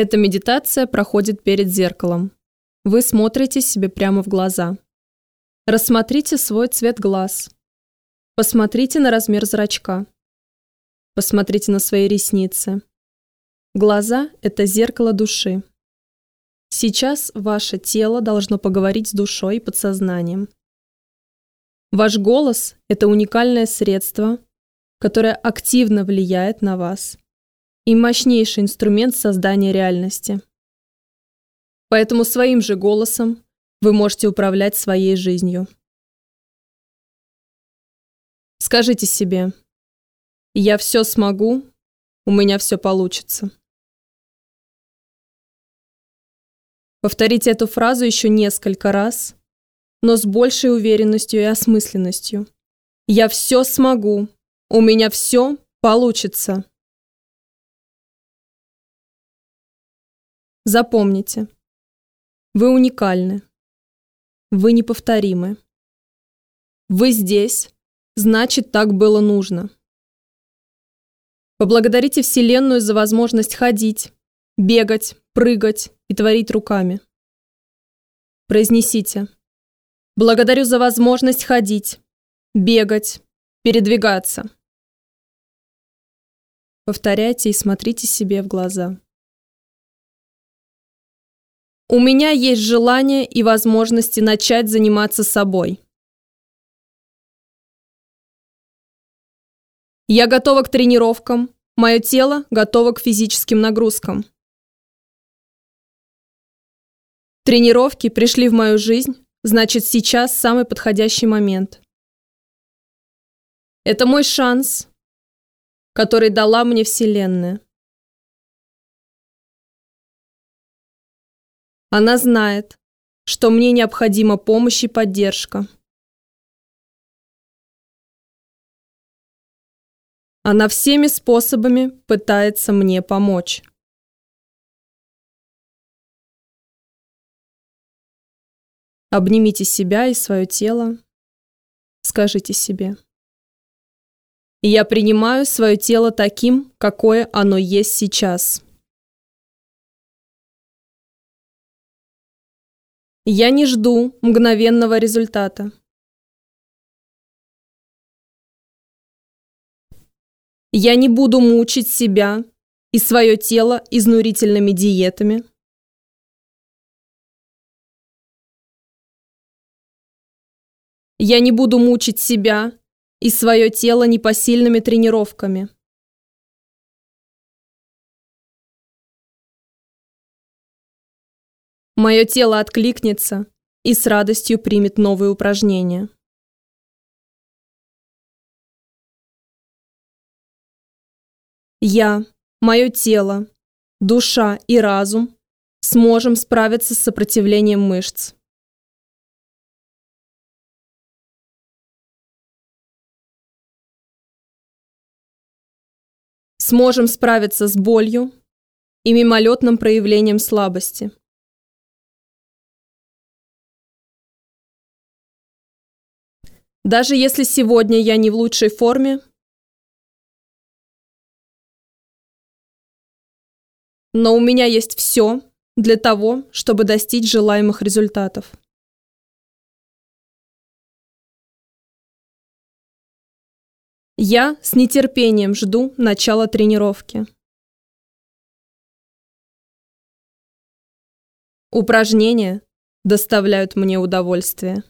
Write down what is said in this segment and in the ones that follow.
Эта медитация проходит перед зеркалом. Вы смотрите себе прямо в глаза. Рассмотрите свой цвет глаз. Посмотрите на размер зрачка. Посмотрите на свои ресницы. Глаза – это зеркало души. Сейчас ваше тело должно поговорить с душой и подсознанием. Ваш голос – это уникальное средство, которое активно влияет на вас и мощнейший инструмент создания реальности. Поэтому своим же голосом вы можете управлять своей жизнью. Скажите себе, я все смогу, у меня все получится. Повторите эту фразу еще несколько раз, но с большей уверенностью и осмысленностью. Я все смогу, у меня все получится. Запомните, вы уникальны, вы неповторимы. Вы здесь, значит, так было нужно. Поблагодарите Вселенную за возможность ходить, бегать, прыгать и творить руками. Произнесите. Благодарю за возможность ходить, бегать, передвигаться. Повторяйте и смотрите себе в глаза. У меня есть желание и возможности начать заниматься собой. Я готова к тренировкам, мое тело готово к физическим нагрузкам. Тренировки пришли в мою жизнь, значит сейчас самый подходящий момент. Это мой шанс, который дала мне Вселенная. Она знает, что мне необходима помощь и поддержка. Она всеми способами пытается мне помочь. Обнимите себя и свое тело. Скажите себе. Я принимаю свое тело таким, какое оно есть сейчас. Я не жду мгновенного результата. Я не буду мучить себя и свое тело изнурительными диетами. Я не буду мучить себя и свое тело непосильными тренировками. Мое тело откликнется и с радостью примет новые упражнения. Я, мое тело, душа и разум сможем справиться с сопротивлением мышц. Сможем справиться с болью и мимолетным проявлением слабости. Даже если сегодня я не в лучшей форме, но у меня есть все для того, чтобы достичь желаемых результатов. Я с нетерпением жду начала тренировки. Упражнения доставляют мне удовольствие.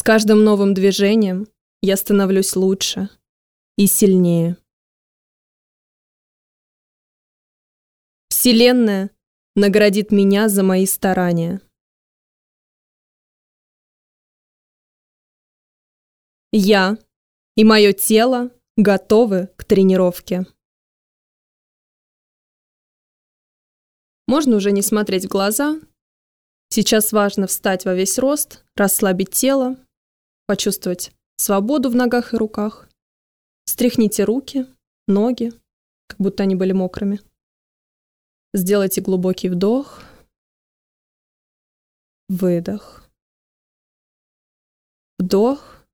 С каждым новым движением я становлюсь лучше и сильнее. Вселенная наградит меня за мои старания. Я и мое тело готовы к тренировке. Можно уже не смотреть в глаза. Сейчас важно встать во весь рост, расслабить тело, почувствовать свободу в ногах и руках. Стряхните руки, ноги, как будто они были мокрыми. Сделайте глубокий вдох, выдох, вдох,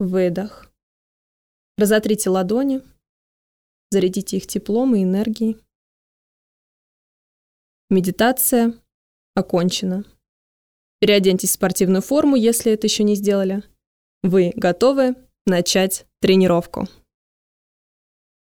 выдох. Разотрите ладони, Зарядите их теплом и энергией. Медитация окончена. Переоденьтесь в спортивную форму, если это еще не сделали. Вы готовы начать тренировку.